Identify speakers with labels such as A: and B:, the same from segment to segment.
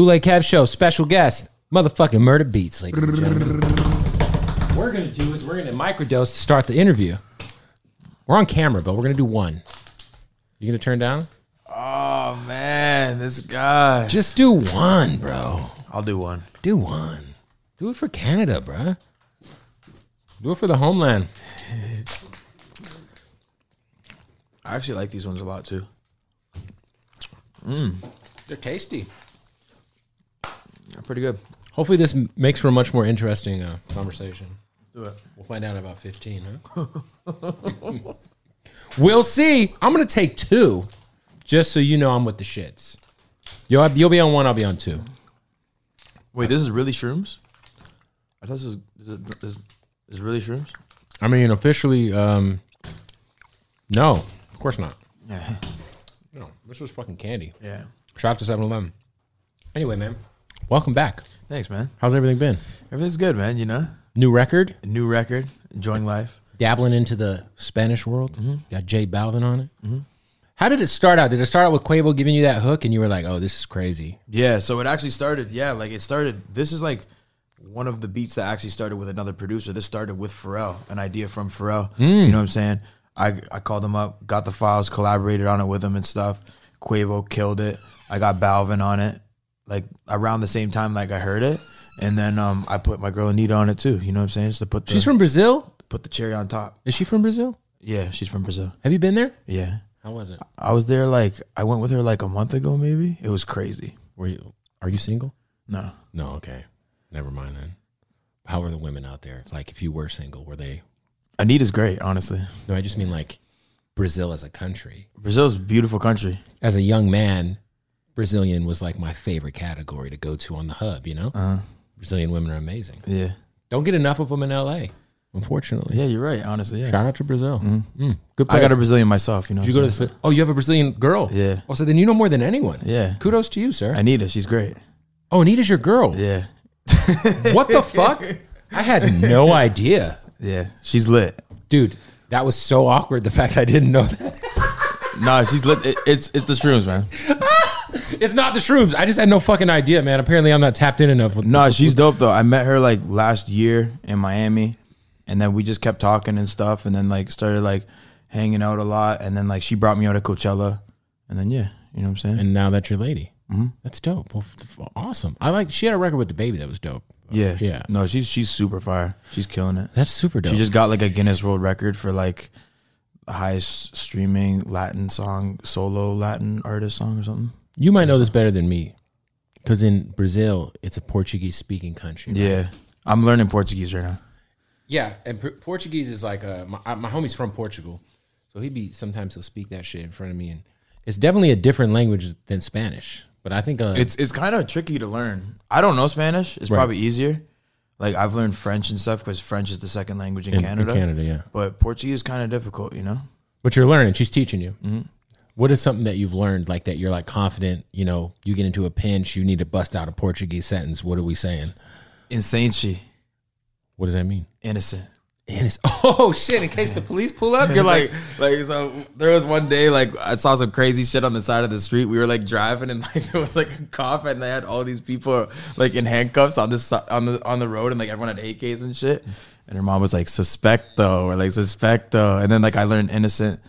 A: Bootleg Kev Show, special guest, motherfucking Murda Beatz, ladies and gentlemen. what we're gonna do is we're gonna microdose to start the interview. We're on camera, but we're gonna do one. You gonna turn down?
B: Oh man, this guy.
A: Just do one, bro.
B: I'll do one.
A: Do one. Do it for Canada, bro. Do it for the homeland.
B: I actually like these ones a lot too.
A: They're tasty.
B: Pretty good.
A: Hopefully, this m- makes for a much more interesting uh, conversation.
B: Do it.
A: We'll find out in about 15, huh? we'll see. I'm going to take two just so you know I'm with the shits. You'll, you'll be on one, I'll be on two.
B: Wait, this is really shrooms? I thought this was this is, this is, this is really shrooms.
A: I mean, officially, um, no, of course not.
B: Yeah,
A: No, this was fucking candy.
B: yeah.
A: Shout out to 7 Eleven. Anyway, man, welcome back.
B: Thanks, man.
A: How's everything been?
B: Everything's good, man. You know,
A: New record?
B: A new record, enjoying life.
A: Dabbling into the Spanish world? Mm-hmm. Got J Balvin on it? Mm-hmm. How did it start out? Did it start out with Quavo giving you that hook and you were like, oh, this is crazy?
B: Yeah, so it actually started. Yeah, like it started. This is like one of the beats that actually started with another producer. This started with Pharrell, an idea from Pharrell. Mm. You know what I'm saying? I I called him up, got the files, collaborated on it with him and stuff. Quavo killed it. I got Balvin on it, like around the same time like I heard it, and then um I put my girl Anita on it too. You know what I'm saying? Just to put the,
A: She's from Brazil?
B: put the cherry on top.
A: Is she from Brazil?
B: Yeah, she's from Brazil.
A: Have you been there?
B: Yeah,
A: How was it?
B: I was there like I went with her like a month ago. Maybe it was crazy.
A: Were you? Are you single?
B: No,
A: No. Okay. Never mind then. How were the women out there? Like, if you were single, were they?
B: Anita's great. Honestly,
A: No, I just mean like Brazil as a country.
B: Brazil's a beautiful country.
A: As a young man, Brazilian was like my favorite category to go to on the hub. You know,
B: uh-huh.
A: Brazilian women are amazing.
B: yeah.
A: Don't get enough of them in L.A. Unfortunately.
B: Yeah, you're right. Honestly, yeah.
A: Shout out to Brazil. Mm, good.
B: I got a. Brazilian myself. You know.
A: You go to? The, oh, you have a Brazilian girl.
B: Yeah.
A: Oh, so then you know more than anyone.
B: Yeah.
A: Kudos to you, sir.
B: Anita, she's great.
A: oh, Anita's your girl.
B: Yeah.
A: What the fuck? I had no idea,
B: Yeah. She's lit.
A: dude. That was so awkward. The fact I didn't know that.
B: Nah, she's lit. It, it's it's the shrooms, man.
A: It's not the shrooms. I just had no fucking idea, man. Apparently, I'm not tapped in enough. With,
B: No, she's dope though. I met her like last year in Miami, and then we just kept talking and stuff, and then like started like hanging out a lot, and then like she brought me out to Coachella, and then yeah, you know what I'm saying?
A: and now that's your lady. Mm-hmm. That's dope. Well, f- f- awesome. I like. She had a record with the baby that was dope.
B: yeah,
A: yeah.
B: No, she's she's super fire. She's killing it.
A: That's super dope.
B: She just got like a Guinness World Record for like the highest streaming Latin song, solo Latin artist song or something.
A: You might know this better than me, because in Brazil, it's a Portuguese speaking country. right?
B: Yeah, I'm learning Portuguese right now.
A: Yeah, and P- Portuguese is like uh, my, my homie's from Portugal, so he'd be sometimes he'll speak that shit in front of me, and it's definitely a different language than Spanish. But I think uh,
B: It's it's kind of tricky to learn. I don't know Spanish. It's
A: Right.
B: probably easier. Like I've learned French and stuff because French is the second language in,
A: in
B: Canada.
A: In Canada, yeah.
B: But Portuguese is kind of difficult, you know.
A: But you're learning. She's teaching you. What is something that you've learned like that? You're like confident. You know, you get into a pinch, you need to bust out a Portuguese sentence. What are we saying?
B: Insane she.
A: What does that mean?
B: Innocent.
A: Innocent. oh shit! In case the police pull up, you're like,
B: like so there was one day like I saw some crazy shit on the side of the street. We were like driving and like there was like a cop and they had all these people like in handcuffs on this on the on the road and like everyone had AKs and shit. And her mom was like suspecto or like suspecto. And then like I learned innocent.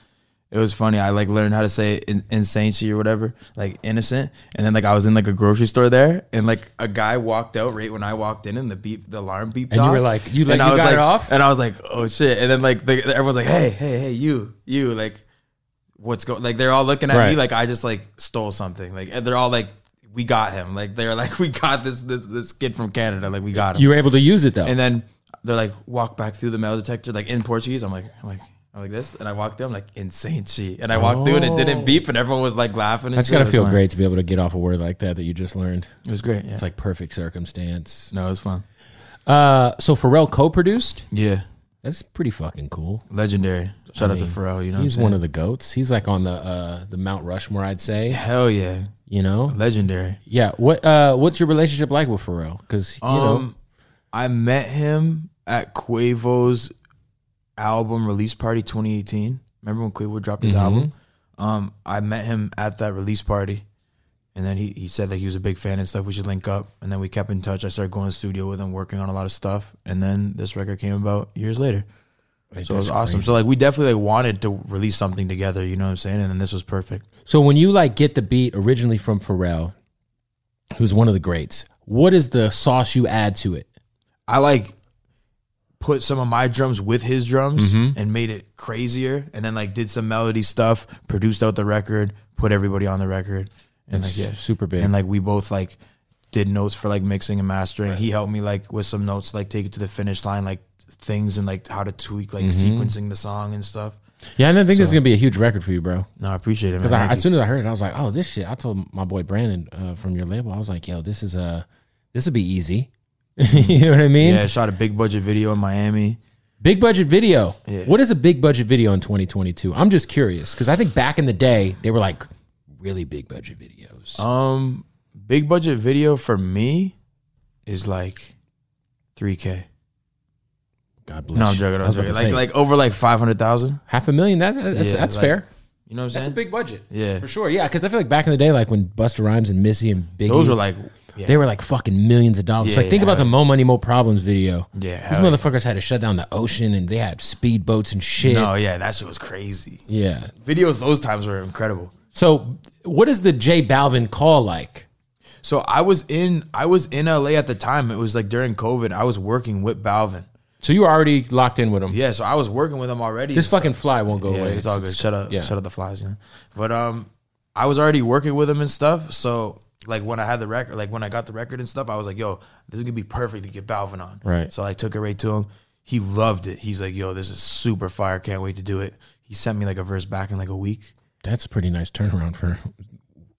B: It was funny. I like learned how to say in, insane or whatever, like innocent. And then like I was in like a grocery store there, and like a guy walked out right when I walked in, and the beep, the alarm beeped
A: And you were like- you, like,
B: And I
A: you
B: was
A: got it
B: like-
A: off?
B: and I was like, oh shit. And then like the, everyone's like, hey, hey, hey, you, you, like, what's going? Like they're all looking at
A: Right.
B: me like I just like stole something. Like and they're all like, we got him. Like they're like, we got this this this kid from Canada. Like we got him.
A: you were able to use it though.
B: and then they're like, walk back through the metal detector, like in Portuguese. I'm like, I'm like. I'm like this, and I walked through. I'm like insane she, and I walked through, and it didn't beep, and everyone was like laughing. And
A: That's
B: shit.
A: gotta
B: was
A: feel
B: fun.
A: great to be able to get off a word like that that you just learned.
B: It was great. Yeah.
A: It's like perfect circumstance.
B: no, it was fun.
A: Uh, so Pharrell co-produced.
B: Yeah,
A: That's pretty fucking cool.
B: legendary. Shout out
A: mean,
B: to Pharrell. You know,
A: he's
B: what I'm
A: one of the goats. He's like on the uh the Mount Rushmore, I'd say.
B: hell yeah,
A: You know,
B: legendary.
A: yeah. What uh, what's your relationship like with Pharrell? Because you know,
B: Um, I met him at Quavo's album release party 2018. Remember when Quavo dropped his
A: Mhm.
B: album? Um, I met him at that release party, and then he he said that he was a big fan and stuff. We should link up, and then we kept in touch. I started going to the studio with him, working on a lot of stuff, and then this record came about years later. So it was awesome.
A: crazy.
B: So like we definitely like wanted to release something together. You know what I'm saying? And then this was perfect.
A: So when you like get the beat originally from Pharrell, who's one of the greats, what is the sauce you add to it?
B: I like put some of my drums with his drums
A: Mhm.
B: and made it crazier and then like did some melody stuff, produced out the record, put everybody on the record. And
A: It's
B: like yeah.
A: super big.
B: And like we both like did notes for like mixing and mastering. He helped me like with some notes like take it to the finish line like things and like how to tweak like
A: Mhm.
B: sequencing the song and stuff.
A: yeah, and I think this is gonna be a huge record for you, bro.
B: No, I appreciate it.
A: Because as soon as I heard it, I was like, "Oh, this shit!" I told my boy Brandon uh, from your label, I was like, "Yo, this is a, this would be easy." you know what I mean?
B: yeah, I shot a big budget video in Miami.
A: Big budget video.
B: Yeah.
A: What is a big budget video in 2022? I'm just curious because I think back in the day they were like really big budget videos.
B: Um, big budget video for me is like 3K.
A: God bless.
B: No, I'm joking. I'm joking. Like
A: say,
B: like over like 500,000.
A: half a million. That, that's
B: Yeah,
A: that's
B: like-
A: fair.
B: You know what I'm
A: That's a big budget.
B: Yeah.
A: For sure. Yeah, because I feel like back in the day, like when Busta Rhymes and Missy and Biggie,
B: Those were like, yeah.
A: they were like fucking millions of dollars.
B: Yeah,
A: like think about the Mo Money Mo Problems video.
B: Yeah,
A: These
B: yeah.
A: motherfuckers had to shut down the ocean and they had speedboats and shit.
B: No, yeah, that shit was crazy.
A: Yeah.
B: Videos those times were incredible.
A: So what is the J Balvin call like?
B: So I was in I was in LA at the time. It was like during COVID. I was working with Balvin.
A: So you were already locked in with him.
B: Yeah, so I was working with him already.
A: This
B: and stuff.
A: fucking fly won't go
B: yeah,
A: away.
B: it's all good. Shut up.
A: Yeah.
B: Shut up the flies, you know. But um I was already working with him and stuff. So like when I had the record, like when I got the record and stuff, I was like, yo, this is gonna be perfect to get Balvin on.
A: Right.
B: So I took it right to him. He loved it. He's like, yo, this is super fire. Can't wait to do it. He sent me like a verse back in like a week.
A: That's a pretty nice turnaround for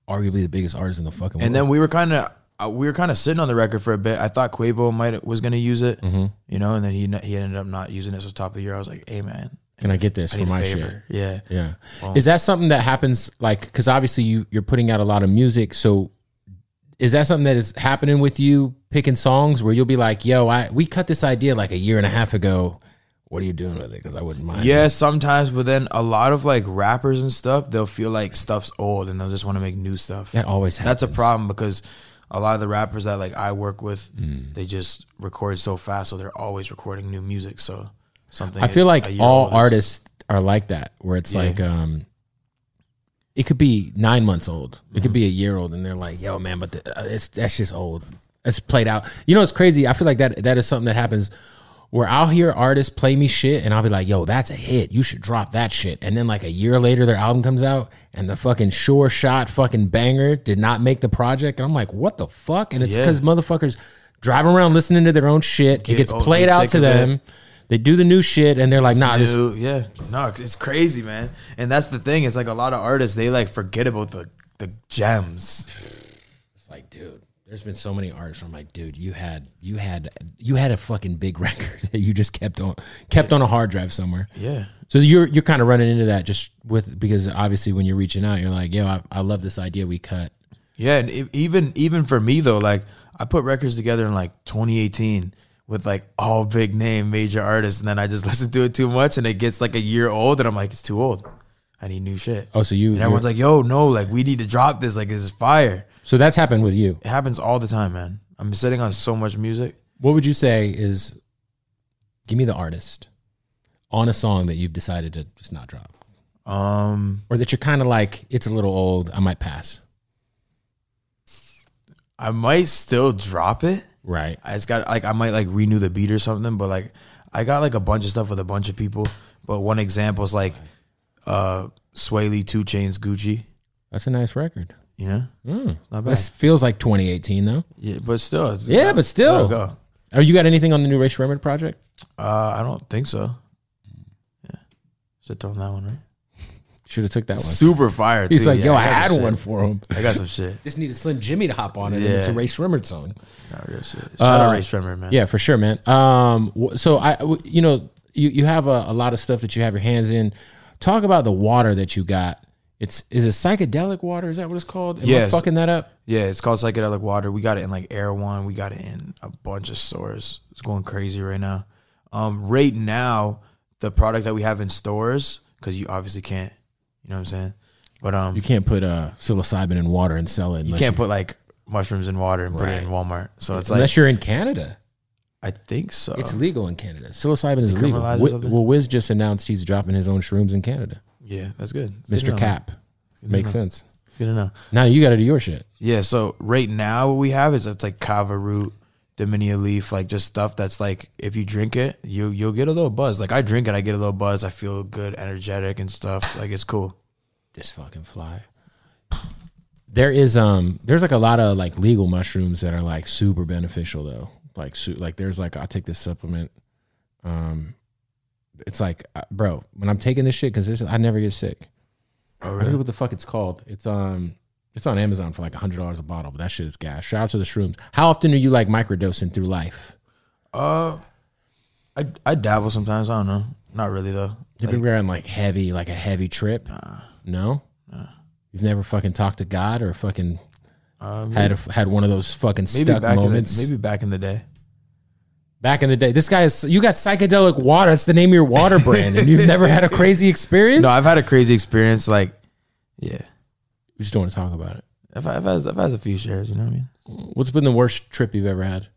A: arguably the biggest artist in the fucking world.
B: And then we were kind of uh, we were kind of sitting on the record for a bit. I thought Quavo might was gonna use it,
A: Mm-hmm.
B: you know, and then he he ended up not using it. So top of the year, I was like, hey man,
A: Can I get this
B: I
A: for my
B: favor.
A: shit?
B: Yeah.
A: Yeah.
B: Well-
A: is that something that happens like because obviously you you're putting out a lot of music, so is that something that is happening with you picking songs where you'll be like, "Yo, I we cut this idea like a year and a half ago. What are you doing with it?" Because I wouldn't mind.
B: Yeah, sometimes, but then a lot of like rappers and stuff, they'll feel like stuff's old and they'll just want to make new stuff.
A: that always happens.
B: That's a problem because a lot of the rappers that like I work with,
A: Mm.
B: they just record so fast, so they're always recording new music. So something
A: I feel like all artists are like that, where it's
B: Yeah.
A: like um, it could be nine months old, it
B: Mm-hmm.
A: could be a year old, and they're like, "Yo, man, but the, uh, it's that's just old. It's played out." You know, it's crazy. I feel like that that is something that happens where I'll hear artists play me shit, and I'll be like, "Yo, that's a hit. You should drop that shit." And then like a year later, their album comes out, and the fucking sure shot fucking banger did not make the project, and I'm like, "What the fuck?" And it's
B: Yeah.
A: because motherfuckers driving around listening to their own shit. it gets played
B: get
A: out to
B: them. it.
A: They do the new shit and they're like, nah, this
B: yeah, no, it's crazy, man. And that's the thing. It's like a lot of artists they like forget about the the gems.
A: It's like, dude, There's been so many artists where I'm like, dude, you had you had you had a fucking big record that you just kept on kept on a hard drive somewhere.
B: Yeah.
A: So you're you're kind of running into that just with because obviously when you're reaching out, you're like, yo, I, I love this idea we cut.
B: Yeah, and even even for me though, like I put records together in like 2018 with like all big name major artists, and then I just listen to it too much, and it gets like a year old, and I'm like, it's too old. I need new shit.
A: Oh, so you
B: And everyone's like, yo, no, like we need to drop this. Like this is fire.
A: so that's happened with you.
B: It happens all the time, man. I'm sitting on so much music.
A: What would you say is give me the artist on a song that you've decided to just not drop?
B: Um,
A: Or that you're kind of like, it's a little old, I might pass.
B: I might still drop it.
A: Right.
B: It's got like I might like renew the beat or something, but like I got like a bunch of stuff with a bunch of people. But one example is like uh Swae Lee, 2 Chainz, Gucci.
A: That's a nice record.
B: You know,
A: Mm.
B: not bad.
A: This feels like 2018 though.
B: Yeah, but still, it's
A: Yeah, but still.
B: go.
A: Oh, you got anything on the new Rae Sremmurd project?
B: Uh, I don't think so. Yeah, should throw that one right.
A: Should have took that one.
B: Super fire.
A: He's
B: too.
A: like,
B: Yeah,
A: yo, I
B: got
A: had
B: some
A: one
B: shit.
A: for him.
B: I got some shit.
A: Just need needed Slim Jxmmi to hop on it, and
B: Yeah.
A: it's a Rae Sremmurd song.
B: Not real shit. Shout
A: Uh,
B: out Rae Sremmurd, man.
A: Yeah, for sure, man. Um, wh- so I, w- you know, you you have a, a lot of stuff that you have your hands in. Talk about the water that you got. It's is it psychedelic water? Is that what it's called? Am I fucking that up?
B: Yeah, it's called psychedelic water. We got it in like Erewhon. We got it in a bunch of stores. It's going crazy right now. Um, right now, the product that we have in stores, because you obviously can't, you know what I'm saying. But um,
A: You can't put uh, psilocybin in water and sell it.
B: you
A: unless
B: can't put like mushrooms in water and put it in Walmart. So it's like
A: unless you're in Canada.
B: I think so.
A: It's legal in Canada. Psilocybin is legal.
B: Decriminalized or
A: Wi-
B: something?
A: well, Wiz just announced he's dropping his own shrooms in Canada.
B: yeah, that's good. It's good to
A: Mr.
B: know.
A: Cap. Makes sense.
B: It's good to know.
A: Now you got to do your shit.
B: Yeah, so right now what we have is it's like kava root, Damiana leaf, like just stuff that's like if you drink it, you you'll get a little buzz. Like I drink it, I get a little buzz. I feel good, energetic and stuff. Like it's cool.
A: This fucking fly. There is um there's like a lot of like legal mushrooms that are like super beneficial though. Like su- like there's like I take this supplement um it's like uh, bro, when I'm taking this shit cuz I never get sick.
B: Oh,
A: I forget what the fuck it's called. It's um it's on Amazon for like $100 a bottle, but that shit is gas. Shout out to the shrooms. How often are you like microdosing through life?
B: Uh, I I dabble sometimes. I don't know. Not really though.
A: You've
B: Like,
A: been on like heavy, like a heavy trip? no? You've never fucking talked to God or fucking
B: um,
A: had a, had one of those fucking
B: maybe
A: stuck moments?
B: the, maybe back in the day.
A: Back in the day, this guy is. You got psychedelic water. That's the name of your water brand, and you've never had a crazy experience.
B: No, I've had a crazy experience. Like, yeah,
A: we just don't want to talk about it.
B: If I've I've had, I've had a few shares. You know what I mean?
A: What's been the worst trip you've ever had,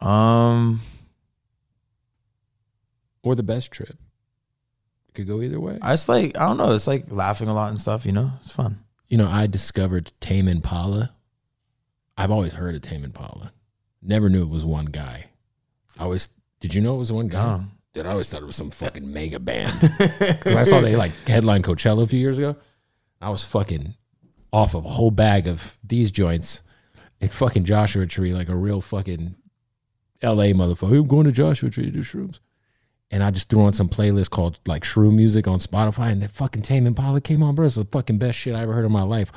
B: Um,
A: or the best trip? It could go either way.
B: I just like I don't know. It's like laughing a lot and stuff. You know, it's fun.
A: you know, I discovered Tame Impala. I've always heard of Tame Impala. Never knew it was one guy. I always did you know it was one guy?
B: No.
A: Dude, I always thought it was some fucking mega band. 'Cause I saw they like headline Coachella a few years ago. I was fucking off of a whole bag of these joints in fucking Joshua Tree, like a real fucking LA motherfucker. I'm going to Joshua Tree to do shrooms. And I just threw on some playlist called like Shroom Music on Spotify, and that fucking Tame Impala came on, bro. It's the fucking best shit I ever heard in my life.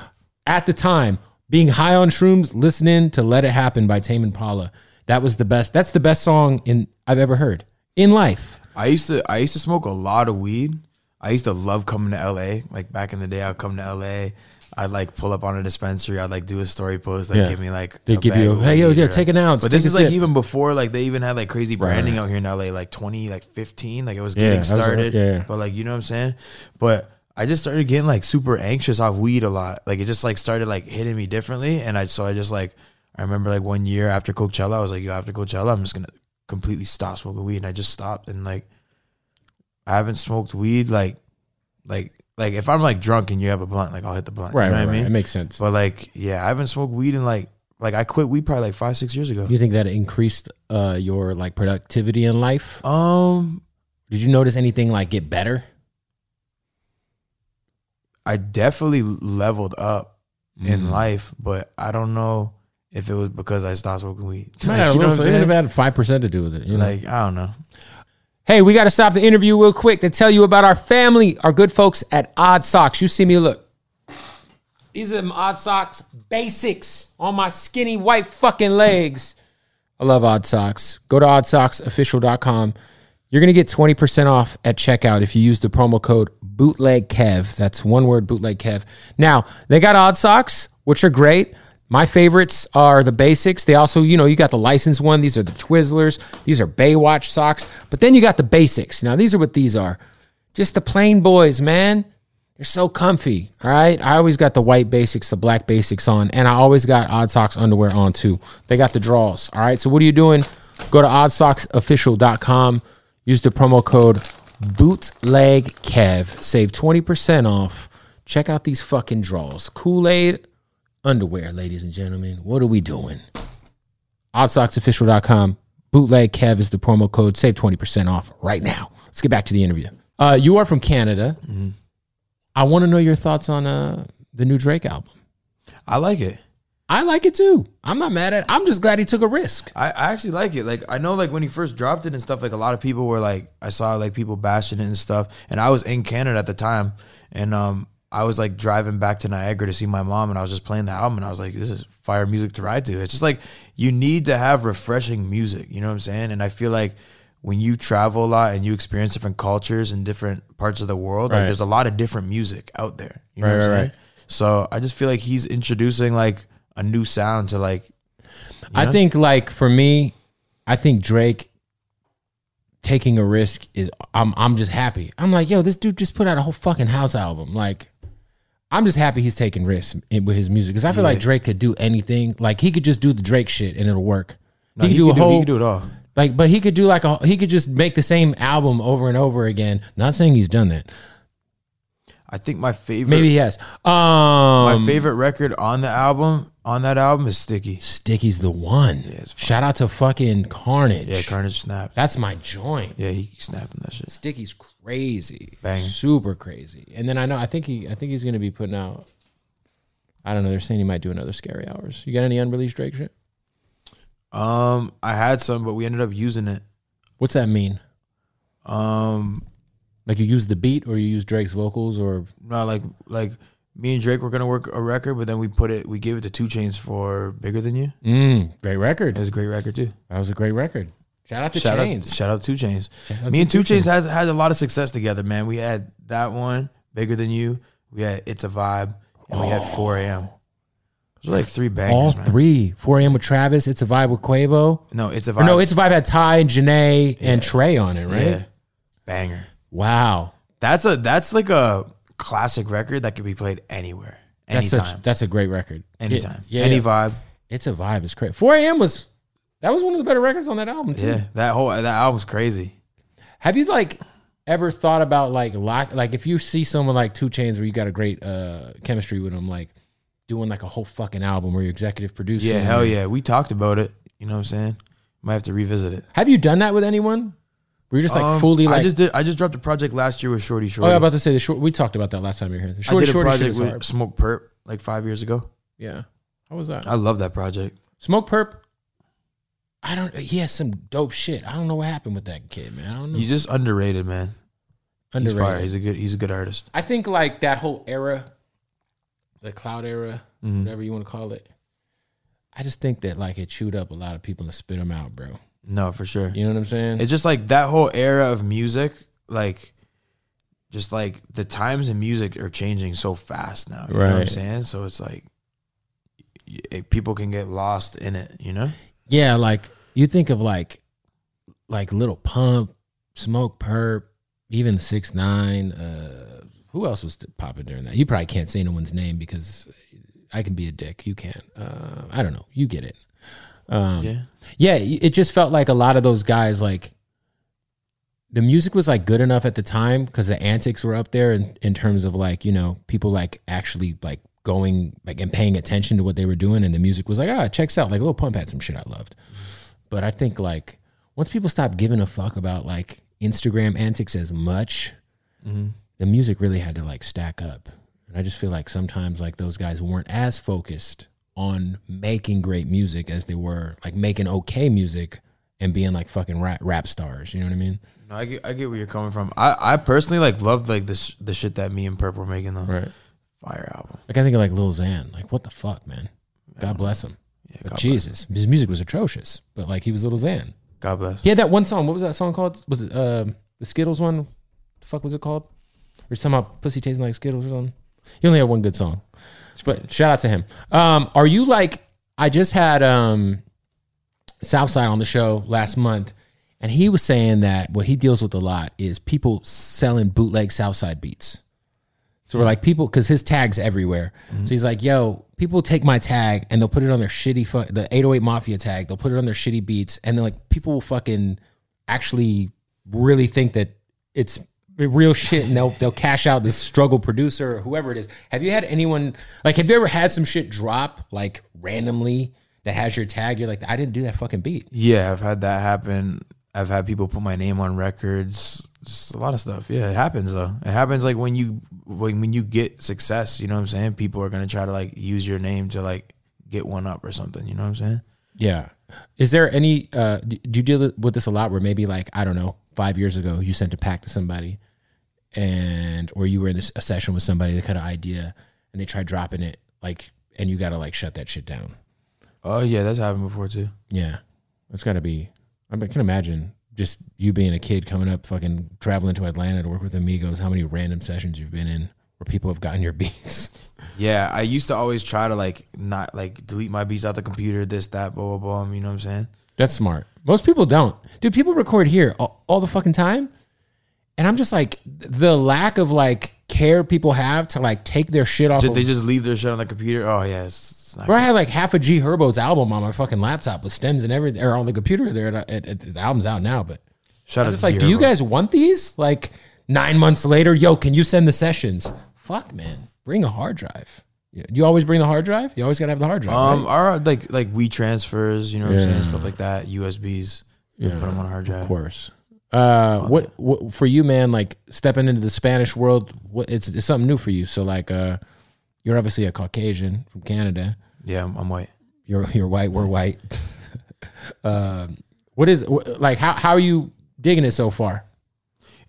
A: At the time, being high on shrooms, listening to "Let It Happen" by Tame Impala, that was the best. That's the best song in I've ever heard in life.
B: I used to I used to smoke a lot of weed. I used to love coming to LA. Like back in the day, I'd come to LA. I'd like pull up on a dispensary. I'd like do a story post. Like
A: Yeah.
B: give me like
A: They give you, hey yo, yeah, take an ounce.
B: But this is like
A: sip.
B: even before like they even had like crazy branding
A: right.
B: out here in LA. Like twenty, like fifteen. Like it was
A: Yeah,
B: getting
A: was, uh,
B: started.
A: yeah.
B: But like you know what I'm saying. But I just started getting like super anxious off weed a lot. Like it just like started like hitting me differently. And I so I just like I remember like one year after Coachella, I was like, yo, after Coachella, I'm just gonna completely stop smoking weed. And I just stopped and like I haven't smoked weed like like like if I'm like drunk and you have a blunt, like I'll hit the blunt.
A: right,
B: you know
A: right,
B: what. I
A: It makes sense.
B: But like, yeah, I haven't smoked weed in like like I quit weed probably like five, six years ago.
A: Do you think that increased uh, your like productivity in life?
B: Um
A: Did you notice anything like get better?
B: I definitely leveled up
A: Mm.
B: in life, but I don't know if it was because I stopped smoking weed. Like, you know what I'm
A: it had five percent to do with it. You know?
B: Like, I don't know.
A: Hey, we got to stop the interview real quick to tell you about our family, our good folks at ODDSOX. You see me look. These are them ODDSOX basics on my skinny white fucking legs. I love ODDSOX. Go to oddsoxofficial.com. You're going to get 20% off at checkout if you use the promo code bootlegkev. That's one word, bootlegkev. Now, they got ODDSOX, which are great. My favorites are the basics. They also, you know, you got the licensed one. These are the Twizzlers. These are Baywatch socks. But then you got the basics. Now, these are what these are. Just the plain boys, man. They're so comfy. All right. I always got the white basics, the black basics on, and I always got ODDSOX underwear on too. They got the draws. All right. So what are you doing? Go to oddsoxofficial.com. Use the promo code bootlegkev. Save 20% off. Check out these fucking draws. Kool-Aid underwear, ladies and gentlemen. What are we doing? Oddsoxofficial.com. Bootleg Kev is the promo code. Save 20% off right now. Let's get back to the interview. Uh, you are from Canada. I want to know your thoughts on uh, the new Drake album.
B: I like it.
A: I like it too. I'm not mad at it. I'm just glad he took a risk.
B: I, I actually like it. Like I know like when he first dropped it and stuff, like a lot of people were like I saw like people bashing it and stuff. And I was in Canada at the time and um I was like driving back to Niagara to see my mom and I was just playing the album and I was like, This is fire music to ride to. It's just like you need to have refreshing music, you know what I'm saying? And I feel like when you travel a lot and you experience different cultures and different parts of the world,
A: Right.
B: like there's a lot of different music out there. You know
A: Right,
B: what I'm
A: right,
B: saying? So I just feel like he's introducing like a new sound to like
A: I
B: know?
A: think like for me, I think Drake taking a risk is I'm I'm just happy. I'm like, yo, this dude just put out a whole fucking house album. Like I'm just happy he's taking risks in, with his music because I feel like Drake could do anything. Like he could just do the Drake shit and it'll work.
B: No,
A: he could do a
B: could
A: whole
B: he could do it all.
A: like, but he could do like a he could just make the same album over and over again. Not saying he's done that.
B: I think my favorite
A: Maybe he has. Um,
B: my favorite record on the album on that album is Sticky.
A: Sticky's the one.
B: it's fine.
A: Shout out to fucking Carnage.
B: Yeah, Carnage snapped.
A: That's my joint.
B: Yeah, he snapping that shit.
A: Sticky's crazy,
B: Bang.
A: super crazy. And then I know I think he I think he's gonna be putting out. I don't know. They're saying he might do another Scary Hours. You got any unreleased Drake shit?
B: Um, I had some, but we ended up using it.
A: What's that mean?
B: Um,
A: Like you use the beat, or you use Drake's vocals, or
B: not like like me and Drake were gonna work a record, but then we put it, we gave it to 2 Chainz for Bigger Than You.
A: mm, great record.
B: It was a great record too.
A: That was a great record. Shout out to
B: shout
A: Chains.
B: out, shout out 2 Chainz.
A: out
B: Me and Two 2
A: Chainz
B: has had a lot of success together, man. We had that one, Bigger Than You. We had It's a Vibe, and we had 4 a.m. Those were like three bangers,
A: All
B: man.
A: three. 4 a.m. with Travis. It's a vibe with Quavo.
B: No, It's a
A: Or
B: Vibe.
A: no, it's a vibe had Ty, and Jhené, and Trey on it, right?
B: yeah, banger.
A: Wow.
B: That's a that's like a classic record that could be played anywhere,
A: That's
B: anytime,
A: such, that's a great record.
B: anytime,
A: Yeah,
B: any
A: yeah.
B: vibe.
A: It's a vibe. It's crazy. 4 a.m. was that was one of the better records on that album too.
B: Yeah, that whole that album's crazy.
A: Have you like ever thought about like lock like if you see someone like 2 Chainz where you got a great uh chemistry with them, like doing like a whole fucking album where you're executive producer?
B: Yeah, hell yeah. We talked about it. You know what I'm saying? Might have to revisit it.
A: Have you done that with anyone? Where you're just like
B: Um,
A: fully like
B: I just did. I just dropped a project last year with Shorty
A: Oh,
B: Shorty.
A: yeah, I was about to say the short. We talked about that last time you were here. The
B: I did a
A: shorty shit
B: project
A: is
B: with
A: hard.
B: Smokepurpp like five years ago.
A: Yeah, how was that?
B: I love that project.
A: Smokepurpp. I don't. He has some dope shit. I don't know what happened with that kid, man. I don't know.
B: He's just underrated, man. He's fire. He's a good. He's a good artist.
A: I think like that whole era, the cloud era,
B: Mm-hmm.
A: whatever you want to call it. I just think that like it chewed up a lot of people and spit them out, bro.
B: No, for sure.
A: You know what I'm saying?
B: It's just like that whole era of music, like just like the times in music are changing so fast now. You know what I'm saying? So it's like y- people can get lost in it, you know?
A: yeah, like you think of like like Lil Pump, Smokepurpp, even Six Nine. Uh, who else was popping during that? You probably can't say no one's name because I can be a dick. You can't. Uh, I don't know. You get it. Um,
B: Yeah.
A: yeah it just felt like a lot of those guys like the music was like good enough at the time because the antics were up there in, in terms of like you know people like actually like going like and paying attention to what they were doing and the music was like ah it checks out. Like Lil Pump had some shit I loved. But I think like once people stop giving a fuck about like Instagram antics as much the music really had to like stack up. And I just feel like sometimes like those guys weren't as focused on making great music as they were like making okay music and being like fucking rap, rap stars. You know what I mean?
B: No, I get, I get where you're coming from. I, I personally like loved like this the shit that me and Purple were making though.
A: Right.
B: Fire album.
A: Like I think of like Lil Xan. Like what the fuck, man? God bless him.
B: Yeah, God
A: Jesus, his music was atrocious. But like he was Lil Xan.
B: God bless.
A: He had that one song. What was that song called? Was it uh, the Skittles one? The fuck was it called? Or somehow pussy tasting like Skittles or something. He only had one good song. But shout out to him. Um, are you like I just had um Southside on the show last month, and he was saying that what he deals with a lot is people selling bootleg Southside beats. So we're like people because his tags everywhere. So he's like, "Yo, people take my tag and they'll put it on their shitty fu- the 808 Mafia tag. They'll put it on their shitty beats, and then like people will fucking actually really think that it's real shit, and they'll they'll cash out this struggle producer or whoever it is. Have you had anyone like? Have you ever had some shit drop like randomly that has your tag? You're like, I didn't do that fucking beat.
B: Yeah, I've had that happen. I've had people put my name on records. Just a lot of stuff. Yeah, it happens though. It happens like when you when when you get success. You know what I'm saying? People are gonna try to like use your name to like get one up or something. You know what I'm saying?
A: Yeah. Is there any? Uh, do do you deal with this a lot? Where maybe like I don't know, five years ago you sent a pack to somebody, and or you were in this, a session with somebody that had an idea, and they tried dropping it, like, and you got to like shut that shit down.
B: Oh yeah, that's happened before too.
A: Yeah, it's got to be. I mean, I can imagine just you being a kid coming up, fucking traveling to Atlanta to work with Amigos. How many random sessions you've been in where people have gotten your beats?
B: Yeah, I used to always try to like not like delete my beats out the computer, this, that, blah, blah, blah. You know what I'm saying?
A: That's smart. Most people don't. Dude, people record here all, all the fucking time. And I'm just like, the lack of like care people have to like take their shit off.
B: Did
A: of,
B: they just leave their shit on the computer? Oh yeah, it's, it's
A: Bro, I had like half a G Herbo's album on my fucking laptop with stems and everything, or on the computer there. At, at, at- the album's out now, but
B: Shout out to
A: like,
B: G
A: do you guys want these? Like nine months later, yo, can you send the sessions? Fuck, man, bring a hard drive. You always bring the hard drive? You always gotta have the hard drive.
B: Um,
A: right?
B: our like like we transfers, you know what I'm saying, stuff like that, USBs. You put them on a hard drive.
A: Of course. Uh, what, what for you, man? Like stepping into the Spanish world, what it's, it's something new for you. So like, uh, you're obviously a Caucasian from Canada.
B: Yeah, I'm, I'm white.
A: You're you're white. We're white. um, what is like? How how are you digging it so far?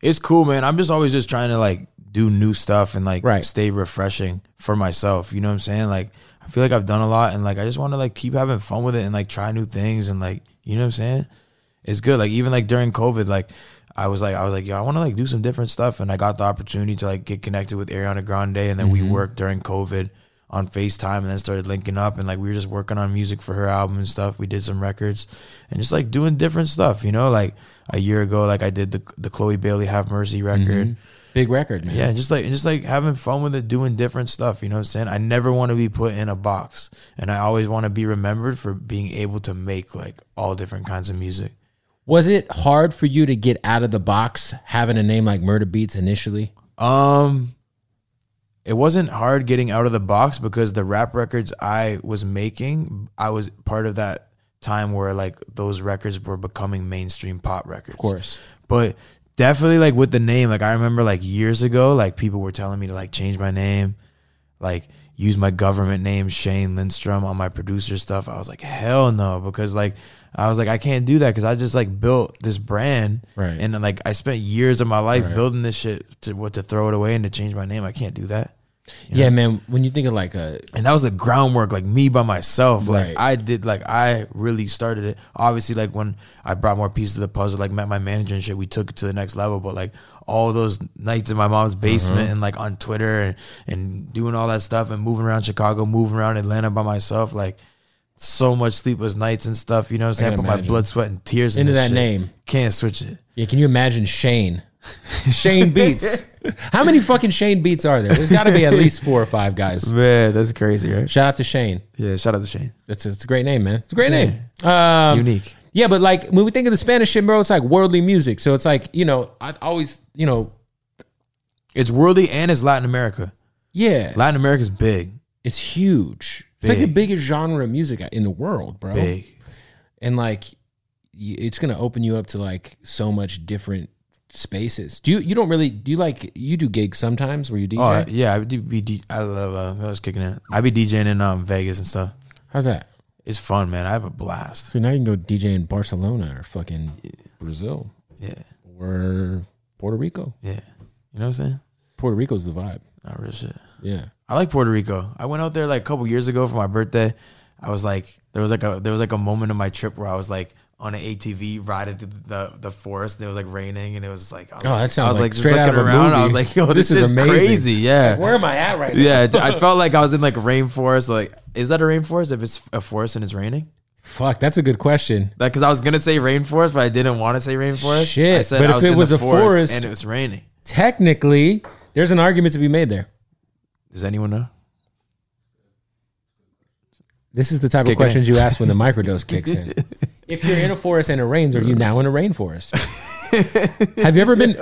B: It's cool, man. I'm just always just trying to like do new stuff and like
A: Right.
B: stay refreshing for myself. You know what I'm saying? Like I feel like I've done a lot and like I just want to like keep having fun with it and like try new things and like you know what I'm saying? It's good. Like even like during COVID, like I was like I was like, yo, I want to like do some different stuff and I got the opportunity to like get connected with Ariana Grande and then we mm-hmm. worked during COVID on FaceTime and then started linking up and like we were just working on music for her album and stuff. We did some records and just like doing different stuff, you know? Like a year ago, like I did the the Chloe Bailey Have Mercy record. Mm-hmm.
A: Big record, man.
B: Yeah, just like just like having fun with it, doing different stuff. You know what I'm saying? I never want to be put in a box, and I always want to be remembered for being able to make like all different kinds of music.
A: Was it hard for you to get out of the box having a name like Murda Beatz initially?
B: Um, it wasn't hard getting out of the box because the rap records I was making, I was part of that time where like those records were becoming mainstream pop records. Of
A: course.
B: But definitely like with the name, like I remember like years ago, like people were telling me to like change my name, like use my government name Shane Lindstrom on my producer stuff. I was like, hell no, because like I was like, I can't do that because I just like built this brand,
A: Right.
B: And like I spent years of my life
A: Right.
B: building this shit to what to throw it away and to change my name. I can't do that.
A: Yeah, man. When you think of like a
B: And that was the groundwork, like me by myself. Like
A: Right.
B: I did, like I really started it. Obviously, like when I brought more pieces of the puzzle, like met my manager and shit, we took it to the next level. But like all those nights in my mom's basement uh-huh. and like on Twitter and, and doing all that stuff and moving around Chicago, moving around Atlanta by myself, like so much sleepless nights and stuff. You know what I'm saying?
A: can
B: Put my blood, sweat, and tears
A: Into
B: this
A: that
B: shit.
A: name.
B: Can't switch it.
A: yeah, can you imagine Shane? Shane Beats. How many fucking Shane Beats are there? There's got to be at least four or five guys.
B: Man, that's crazy, right?
A: Shout out to Shane.
B: Yeah, shout out to Shane.
A: It's a, it's a great name, man. It's a great name. Um,
B: Unique.
A: Yeah, but like when we think of the Spanish shit, bro, it's like worldly music. So it's like you know, I always you know,
B: It's worldly and it's Latin America.
A: yeah,
B: Latin America's big.
A: It's huge. It's like the biggest genre of music in the world, bro.
B: Big.
A: And like, it's gonna open you up to like so much different spaces. Do you? You don't really? Do you like? You do gigs sometimes where you DJ?
B: Oh yeah, I do be. D- I love. Uh, I was kicking it. I be DJing in um Vegas and stuff.
A: How's that?
B: It's fun, man. I have a blast.
A: So now you can go DJ in Barcelona or fucking Brazil
B: Yeah,
A: or Puerto Rico.
B: yeah. You know what I'm saying?
A: Puerto Rico's the vibe.
B: Not real shit.
A: Yeah.
B: I like Puerto Rico. I went out there like a couple years ago for my birthday. I was like, there was like a there was like a moment of my trip where I was like on an ATV riding through the the forest. And it was like raining, and it was like, I was,
A: Oh, that
B: I was
A: like
B: just
A: straight out
B: looking
A: of a
B: around. I was like, yo,
A: This
B: this,
A: is
B: is, crazy. Yeah,
A: Where am I at right now?
B: yeah. I felt like I was in like rainforest. Like, is that a rainforest if it's a forest and it's raining?
A: Fuck, that's a good question.
B: Like, cause I was gonna say rainforest, but I didn't want to say rainforest.
A: Shit,
B: I said
A: but
B: I
A: if
B: was
A: it was
B: the
A: a forest-
B: and it was raining.
A: Technically, there's an argument to be made there.
B: Does anyone know?
A: This is the type of
B: kicking in.
A: questions you ask when the microdose kicks in. If you're in a forest and it rains, are you now in a rainforest? have you ever been?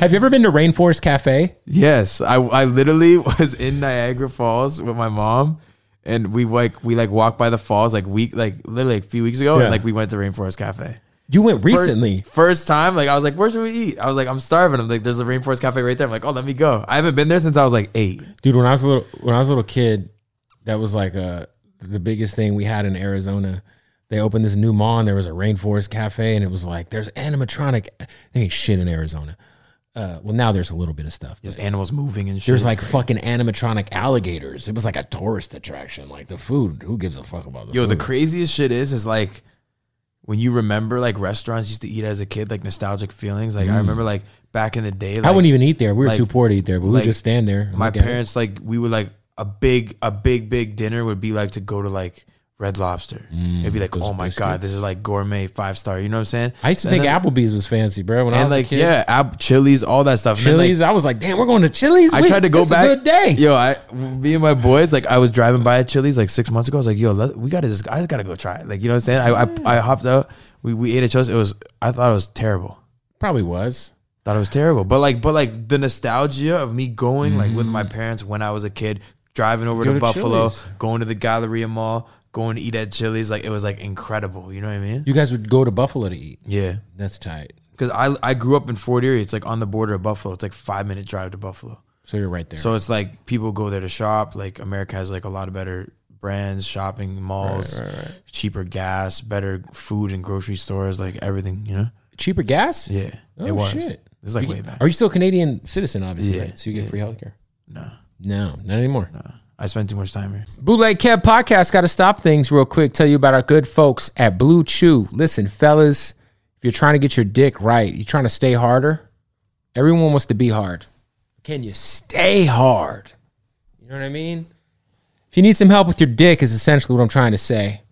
A: Have you ever been to Rainforest Cafe?
B: Yes, I I literally was in Niagara Falls with my mom, and we like we like walked by the falls like week like literally like a few weeks ago,
A: Yeah.
B: and like we went to Rainforest Cafe.
A: You went recently.
B: first, time, like I was like, "Where should we eat?" I was like, "I'm starving." I'm like, "There's a Rainforest Cafe right there." I'm like, "Oh, let me go." I haven't been there since I was like eight.
A: dude when i was a little when i was a little kid that was like uh the biggest thing we had in arizona they opened this new mall and there was a rainforest cafe and it was like there's animatronic there ain't shit in arizona uh well now there's a little bit of stuff
B: There's animals moving and shit.
A: there's like fucking animatronic alligators it was like a tourist attraction like the food who gives a fuck about the
B: Yo,
A: food
B: the craziest shit is is like when you remember like restaurants used to eat as a kid, like nostalgic feelings. Like I remember like back in the day, like,
A: Mm. i wouldn't even eat there we were
B: like-
A: too poor to eat there but we would
B: like,
A: just stand there and
B: my
A: look at it.
B: parents like we would like a big a big big dinner would be like to go to like Red Lobster. It'd be like,
A: Mm,
B: oh my god, this is like gourmet five star. You know what I'm saying?
A: i used to
B: And
A: think
B: then-
A: applebee's was fancy bro when i
B: and
A: was a
B: like yeah, Ab- Chili's, all that stuff. Then, like,
A: Chili's, I was like, damn, we're going to Chili's.
B: I
A: We-
B: tried to go
A: a
B: back.
A: Good day.
B: Yo, I me and my boys like I was driving by at Chili's like six months ago. I was like, yo, let, we gotta just I just gotta go try it. Like you know what I'm saying? I I, I hopped out. We we ate at Chili's. It was I thought it was terrible.
A: Probably was.
B: Thought it was terrible. But like but like the nostalgia of me going like with my parents when I was a kid, driving over
A: Go
B: to,
A: to
B: Buffalo,
A: Chili's.
B: going to the Galleria Mall, going to eat at Chili's. Like it was like incredible. You know what I mean?
A: You guys would go to Buffalo to eat.
B: Yeah.
A: That's tight.
B: Because I I grew up in Fort Erie. It's like on the border of Buffalo. It's like five minute drive to Buffalo.
A: So you're right there.
B: So it's like people go there to shop. Like America has like a lot of better brands, shopping malls, cheaper gas, better food and grocery stores, like everything. You know?
A: cheaper gas.
B: Yeah,
A: Oh
B: it was.
A: shit.
B: It's like
A: You
B: way
A: get-
B: back.
A: Are you still a Canadian citizen? Obviously,
B: Yeah,
A: right? So you get
B: yeah.
A: free healthcare.
B: No,
A: No, not anymore.
B: no. I spent too much time here.
A: Bootleg Kev podcast got to stop things real quick. Tell you about our good folks at BlueChew. Listen, fellas, if you're trying to get your dick right, you're trying to stay harder. Everyone wants to be hard. Can you stay hard? You know what I mean? If you need some help with your dick, is essentially what I'm trying to say.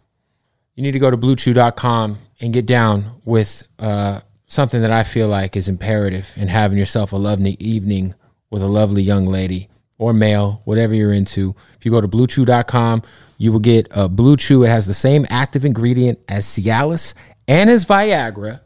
A: You need to go to bluechew.com and get down with uh, something that I feel like is imperative in having yourself a lovely evening with a lovely young lady or male, whatever you're into. If you go to bluechew.com, you will get a BlueChew. It has the same active ingredient as Cialis and as Viagra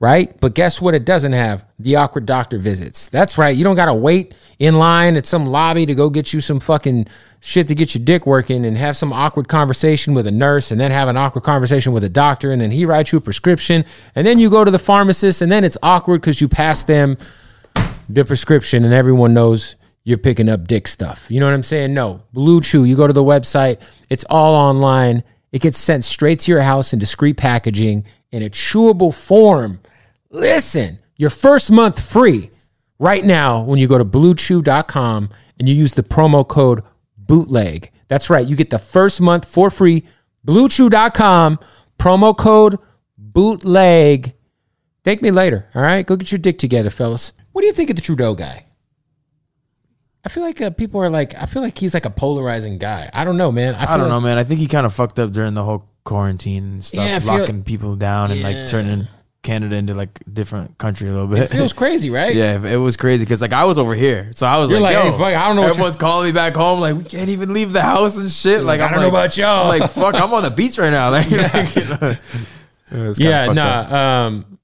A: right? But guess what? It doesn't have the awkward doctor visits. That's right. You don't got to wait in line at some lobby to go get you some fucking shit to get your dick working and have some awkward conversation with a nurse and then have an awkward conversation with a doctor and then he writes you a prescription and then you go to the pharmacist and then it's awkward because you pass them the prescription and everyone knows you're picking up dick stuff. You know what I'm saying? No. BlueChew, you go to the website, it's all online. It gets sent straight to your house in discreet packaging in a chewable form. Listen, your first month free right now when you go to bluechew.com and you use the promo code bootleg. That's right, you get the first month for free. Bluechew.com, promo code bootleg. Thank me later. All right, go get your dick together, fellas. What do you think of the Trudeau guy? I feel like uh, people are like, I feel like he's like a polarizing guy. I don't know, man. I, feel
B: I don't
A: like-
B: know, man. I think he kind of fucked up during the whole quarantine and stuff,
A: Yeah,
B: locking people down and
A: Yeah.
B: like turning Canada into like a different country a little bit.
A: It feels crazy, right?
B: Yeah, it was crazy because like I was over here, so I was like,
A: like,
B: "Yo,
A: hey, fuck, I don't know what
B: Everyone's calling me back home, like we can't even leave the house and shit. Like,
A: like, I don't know about y'all.
B: I'm like, fuck, I'm on the beach right now. Like, like, you know, it was kinda
A: yeah, nah.
B: up.
A: Um,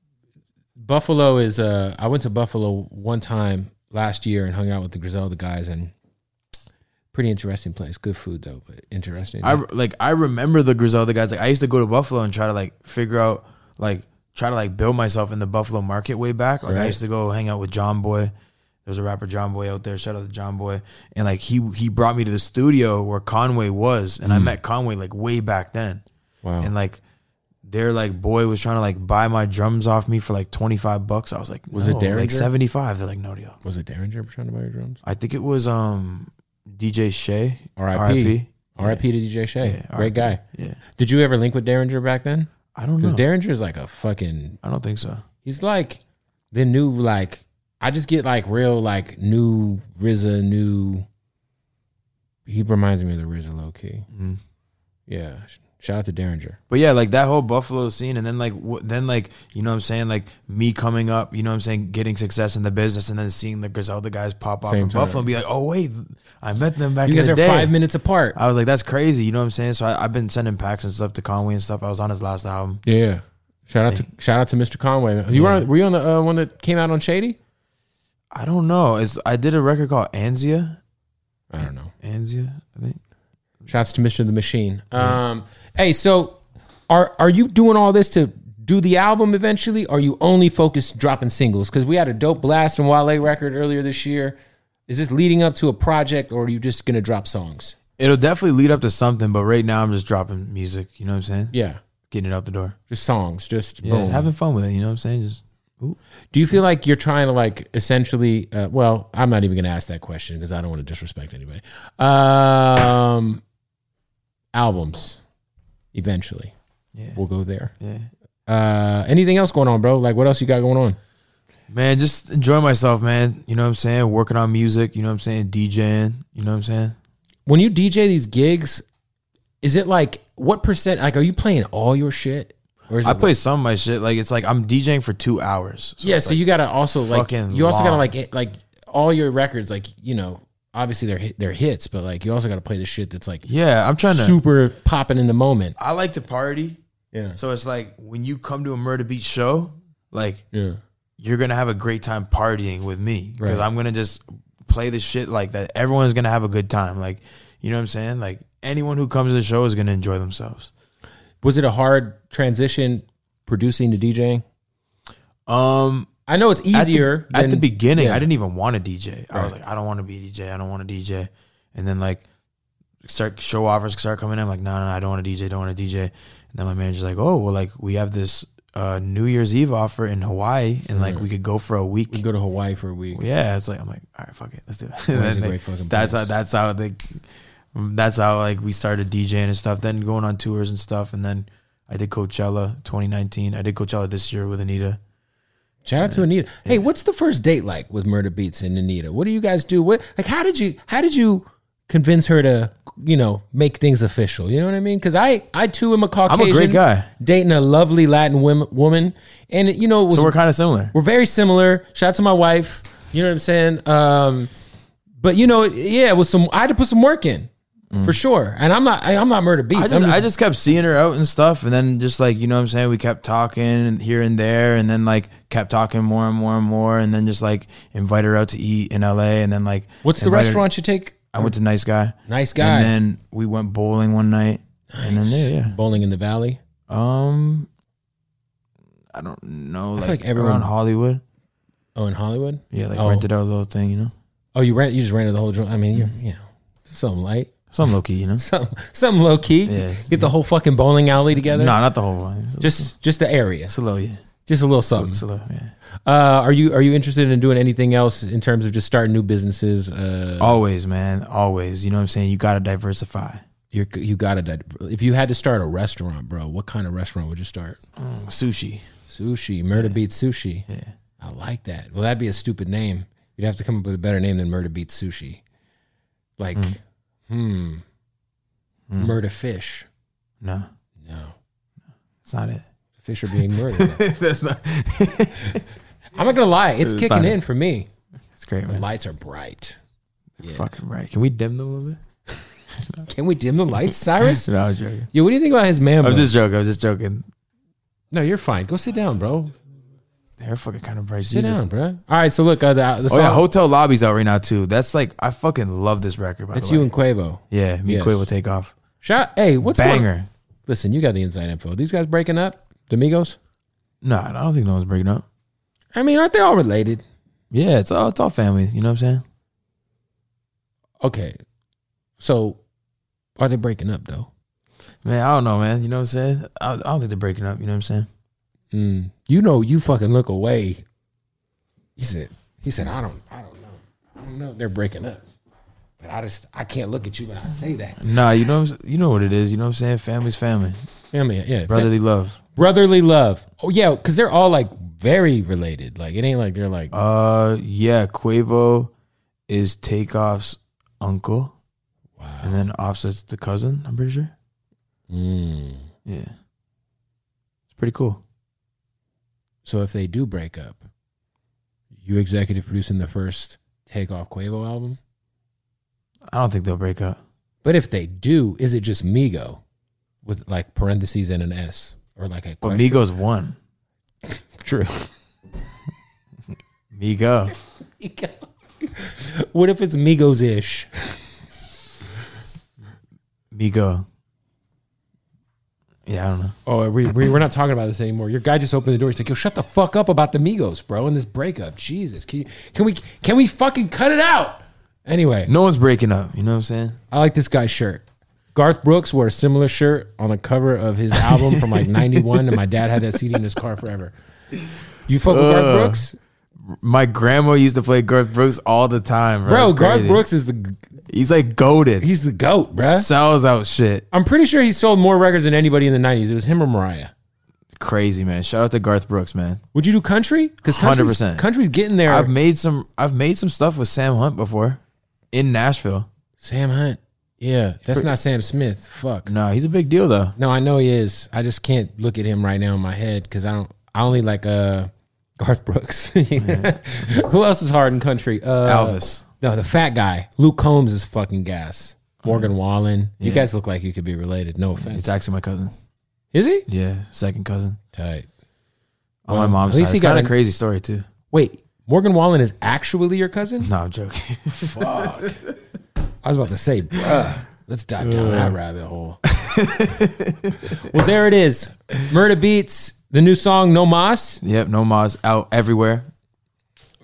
A: Buffalo is. Uh, I went to Buffalo one time last year and hung out with the Griselda guys, and pretty interesting place. Good food though, but interesting.
B: I like I remember the Griselda guys. Like I used to go to Buffalo and try to like figure out like try to like build myself in the Buffalo market way back. Like I used to go hang out with John Boy. There was a rapper John Boy out there. Shout out to John Boy. And like he he brought me to the studio where Conway was, and I mm. met Conway like way back then.
A: wow.
B: And like their like boy was trying to like buy my drums off me for like 25 bucks. I was like,
A: Was it
B: no,
A: Daringer?
B: Like 75. They're like, no deal.
A: Was it Daringer trying to buy your drums?
B: I think it was um DJ Shay.
A: R.I.P. R.I.P. to DJ Shay.
B: Yeah,
A: Great guy.
B: Yeah.
A: Did you ever link with Daringer back then?
B: I don't know.
A: Because Daringer is like a fucking.
B: I don't think so.
A: He's like the new like. I just get like real like new RZA new. He reminds me of the RZA low key.
B: Mhm.
A: Yeah. Shout out to Daringer.
B: But yeah, like that whole Buffalo scene, and then like wh- then like you know what I'm saying, like me coming up, you know what I'm saying, getting success in the business, and then seeing the Griselda guys pop off
A: Same
B: from
A: time.
B: Buffalo and be like, oh wait, I met them back
A: You
B: in
A: guys
B: the
A: are
B: day.
A: five minutes apart.
B: I was like, that's crazy, you know what I'm saying? So I, I've been sending packs and stuff to Conway and stuff. I was on his last album.
A: Yeah. Shout out to shout out to Mr. Conway. You were on, were you on the uh, one that came out on Shady?
B: I don't know. It's I did a record called Anzia.
A: I don't know.
B: Anzia, I think.
A: Shouts to Mr. the Machine. Um, hey, so are are you doing all this to do the album eventually? Or are you only focused dropping singles? Because we had a dope blast and Wale record earlier this year. Is this leading up to a project, or are you just gonna drop songs?
B: It'll definitely lead up to something, but right now I'm just dropping music. You know what I'm saying?
A: Yeah,
B: Getting it out the door.
A: just songs, just
B: Yeah,
A: boom.
B: having fun with it. You know what I'm saying? Just
A: Do you feel like you're trying to like essentially? Uh, well, I'm not even going to ask that question because I don't want to disrespect anybody. Um, albums, eventually,
B: yeah,
A: we'll go there.
B: yeah.
A: Uh, anything else going on, bro? Like, what else you got going on?
B: Man, just enjoy myself, man. You know what I'm saying? Working on music, you know what I'm saying? DJing, you know what I'm saying?
A: When you DJ these gigs, is it like what percent? Like, are you playing all your shit? Or is
B: I play some of my shit. Like it's like I'm DJing for two hours.
A: yeah, so
B: like-
A: you gotta also like you also gotta like it- like all your records, like you know, obviously they're hit, they're hits, but like you also gotta play the shit that's like
B: Yeah, I'm trying to
A: super popping in the moment.
B: I like to party.
A: Yeah.
B: So it's like when you come to a Murda Beatz show, like
A: Yeah.
B: you're gonna have a great time partying with me. Because
A: Right.
B: I'm gonna just play the shit like that. Everyone's gonna have a good time. Like, you know what I'm saying? Like anyone who comes to the show is gonna enjoy themselves.
A: Was it a hard transition producing to DJing?
B: Um
A: I know it's
B: at the-
A: easier
B: at the, beginning.
A: yeah.
B: I didn't even want to DJ. I was like, I don't want to be a DJ. I don't want to DJ. And then like start show offers start coming in. I'm like, no, no, no, I don't want to DJ. Don't want to DJ. And then my manager's like, oh, well, like we have this uh, New Year's Eve offer in Hawaii, and like we could go for a week.
A: We go to Hawaii for a week.
B: Yeah, it's like I'm like, all right, fuck it, let's do it.
A: A
B: they-
A: great fucking
B: that's how that's how they that's how like we started DJing and stuff. Then going on tours and stuff, and then I did Coachella 2019. I did Coachella this year with Anitta.
A: Shout out to Anitta. Hey, what's the first date like with Murda Beatz and Anitta? What do you guys do? What like how did you how did you convince her to you know make things official? You know what I mean? Because I I too am a
B: I'm
A: Caucasian.
B: a great guy,
A: dating a lovely Latin women, woman, and you know it was
B: so we're kind of similar.
A: we're very similar. Shout out to my wife. You know what I'm saying? Um, but you know, yeah, it was some. I had to put some work in for sure. And I'm not. I, I'm not Murda
B: Beatz. I just,
A: I'm
B: I just kept seeing her out and stuff, and then just like you know what I'm saying, we kept talking here and there, and then like kept talking more and more and more, and then just like invite her out to eat in LA, and then like
A: What's the
B: invite her-
A: restaurant you take?
B: I went to Nice Guy,
A: Nice guy.
B: and then we went bowling one night, and then yeah, yeah.
A: Bowling in the Valley.
B: Um, I don't know, like,
A: like everyone-
B: around Hollywood,
A: Oh, in Hollywood.
B: yeah, like
A: Oh.
B: rented out a little thing, you know,
A: Oh, you ran. You just rented the whole. I mean, you're you know something light,
B: some low key, you know.
A: some some low key.
B: Yeah.
A: Get the whole fucking bowling alley together.
B: No, not the whole one. It's
A: just just the area.
B: it's a little, yeah,
A: Just a little something.
B: it's a little, yeah.
A: Uh, are you are you interested in doing anything else in terms of just starting new businesses? Uh,
B: Always, man, always. You know what I'm saying? You got to diversify.
A: you're, you got to. If you had to start a restaurant, bro, what kind of restaurant would you start?
B: Sushi.
A: Sushi, Murda Beatz Sushi.
B: Yeah.
A: I like that. Well, that'd be a stupid name. You'd have to come up with a better name than Murda Beatz Sushi. Like, hmm, Murder Fish.
B: No,
A: No,
B: it's not it.
A: fish are being murdered.
B: That's not.
A: I'm not gonna lie, it's
B: It's
A: kicking in for me.
B: It's great,
A: The
B: man.
A: lights are bright.
B: Fucking right. Can we dim them a little bit?
A: Can we dim the lights, Cyrus?
B: No, I was joking.
A: Yo, what do you think about his man?
B: I'm just joking. I was just joking.
A: no, you're fine. Go sit down, bro.
B: They're fucking kind of bright.
A: Sit
B: Jesus.
A: down, bro. All right, so look, uh, the, the
B: Oh yeah, Hotel Lobby's out right now too. That's like I fucking love this record. By
A: that's you and Quavo.
B: yeah, me
A: Yes.
B: and Quavo Takeoff.
A: Shot. Hey, what's going-
B: Banger.
A: Listen, you got the inside info. These guys breaking up, the Migos.
B: No, I don't think no one's breaking up.
A: I mean, aren't they all related?
B: Yeah, it's all it's all family. You know what I'm saying?
A: Okay, so are they breaking up though?
B: Man, I don't know, man. You know what I'm saying? I, I don't think they're breaking up. You know what I'm saying?
A: Mm. You know, you fucking look away. He said. He said, I don't. I don't know. I don't know if they're breaking up. But I just I can't look at you when I say that.
B: Nah, you know, what you know what it is. You know what I'm saying? Family's family,
A: Family, yeah,
B: brotherly love.
A: brotherly love. Oh yeah, because they're all like very related. Like it ain't like they're like
B: Uh, yeah. Quavo is Takeoff's uncle,
A: wow.
B: and then Offset's the cousin. I'm pretty sure.
A: Mm.
B: Yeah, it's pretty cool.
A: So if they do break up, you executive producing the first Takeoff Quavo album.
B: I don't think they'll break up.
A: But if they do, is it just Migo with like parentheses and an S or like a
B: But
A: question?
B: Migos won.
A: True.
B: Migo. Migo.
A: what if it's Migos ish?
B: Migo. Yeah, I don't know.
A: Oh, we, we, we're not talking about this anymore. Your guy just opened the door. He's like, "Yo, shut the fuck up about the Migos, bro, and this breakup. Jesus, can you, can we can we fucking cut it out?" Anyway,
B: No one's breaking up. You know what I'm saying?
A: I like this guy's shirt. Garth Brooks wore a similar shirt on the cover of his album from like '91, and my dad had that CD in his car forever. You fuck with Garth Brooks,
B: My grandma used to play Garth Brooks all the time, bro.
A: bro? Garth. Brooks is the
B: He's like goaded.
A: he's the goat, bro.
B: sells out shit.
A: I'm pretty sure he sold more records than anybody in the '90s. It was him or Mariah.
B: Crazy man. Shout out to Garth Brooks, man.
A: Would you do country? Because
B: 100%.
A: country's getting there.
B: I've made some. I've made some stuff with Sam Hunt before, in Nashville.
A: Sam Hunt. Yeah, that's not Sam Smith. Fuck.
B: No, he's a big deal though.
A: No, I know he is. I just can't look at him right now in my head because I don't. I only like uh Garth Brooks. Who else is hard in country? Uh,
B: Elvis.
A: No, the fat guy. Luke Combs is fucking gas. Morgan Wallen. You
B: Yeah.
A: guys look like you could be related. No offense.
B: He's actually my cousin.
A: is he?
B: Yeah, second cousin
A: Tight.
B: on
A: Well,
B: my mom's
A: at least
B: side.
A: he
B: It's
A: got
B: kind of
A: a-
B: crazy story too.
A: Wait, Morgan Wallen is actually your cousin?
B: No, I'm joking.
A: Fuck. I was about to say, bruh, let's dive down that rabbit hole. well, there it is. Murda Beatz, the new song No Mas.
B: yep, no Mas out everywhere.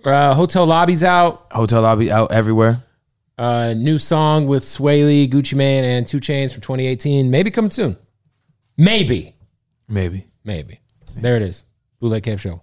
A: Uh, Hotel Lobby's out.
B: Hotel lobby out everywhere.
A: Uh, new song with Swae Lee, Gucci Mane, and 2 Chainz from 2018. Maybe coming soon. Maybe.
B: Maybe.
A: Maybe. There it is. Bootleg Kev Show.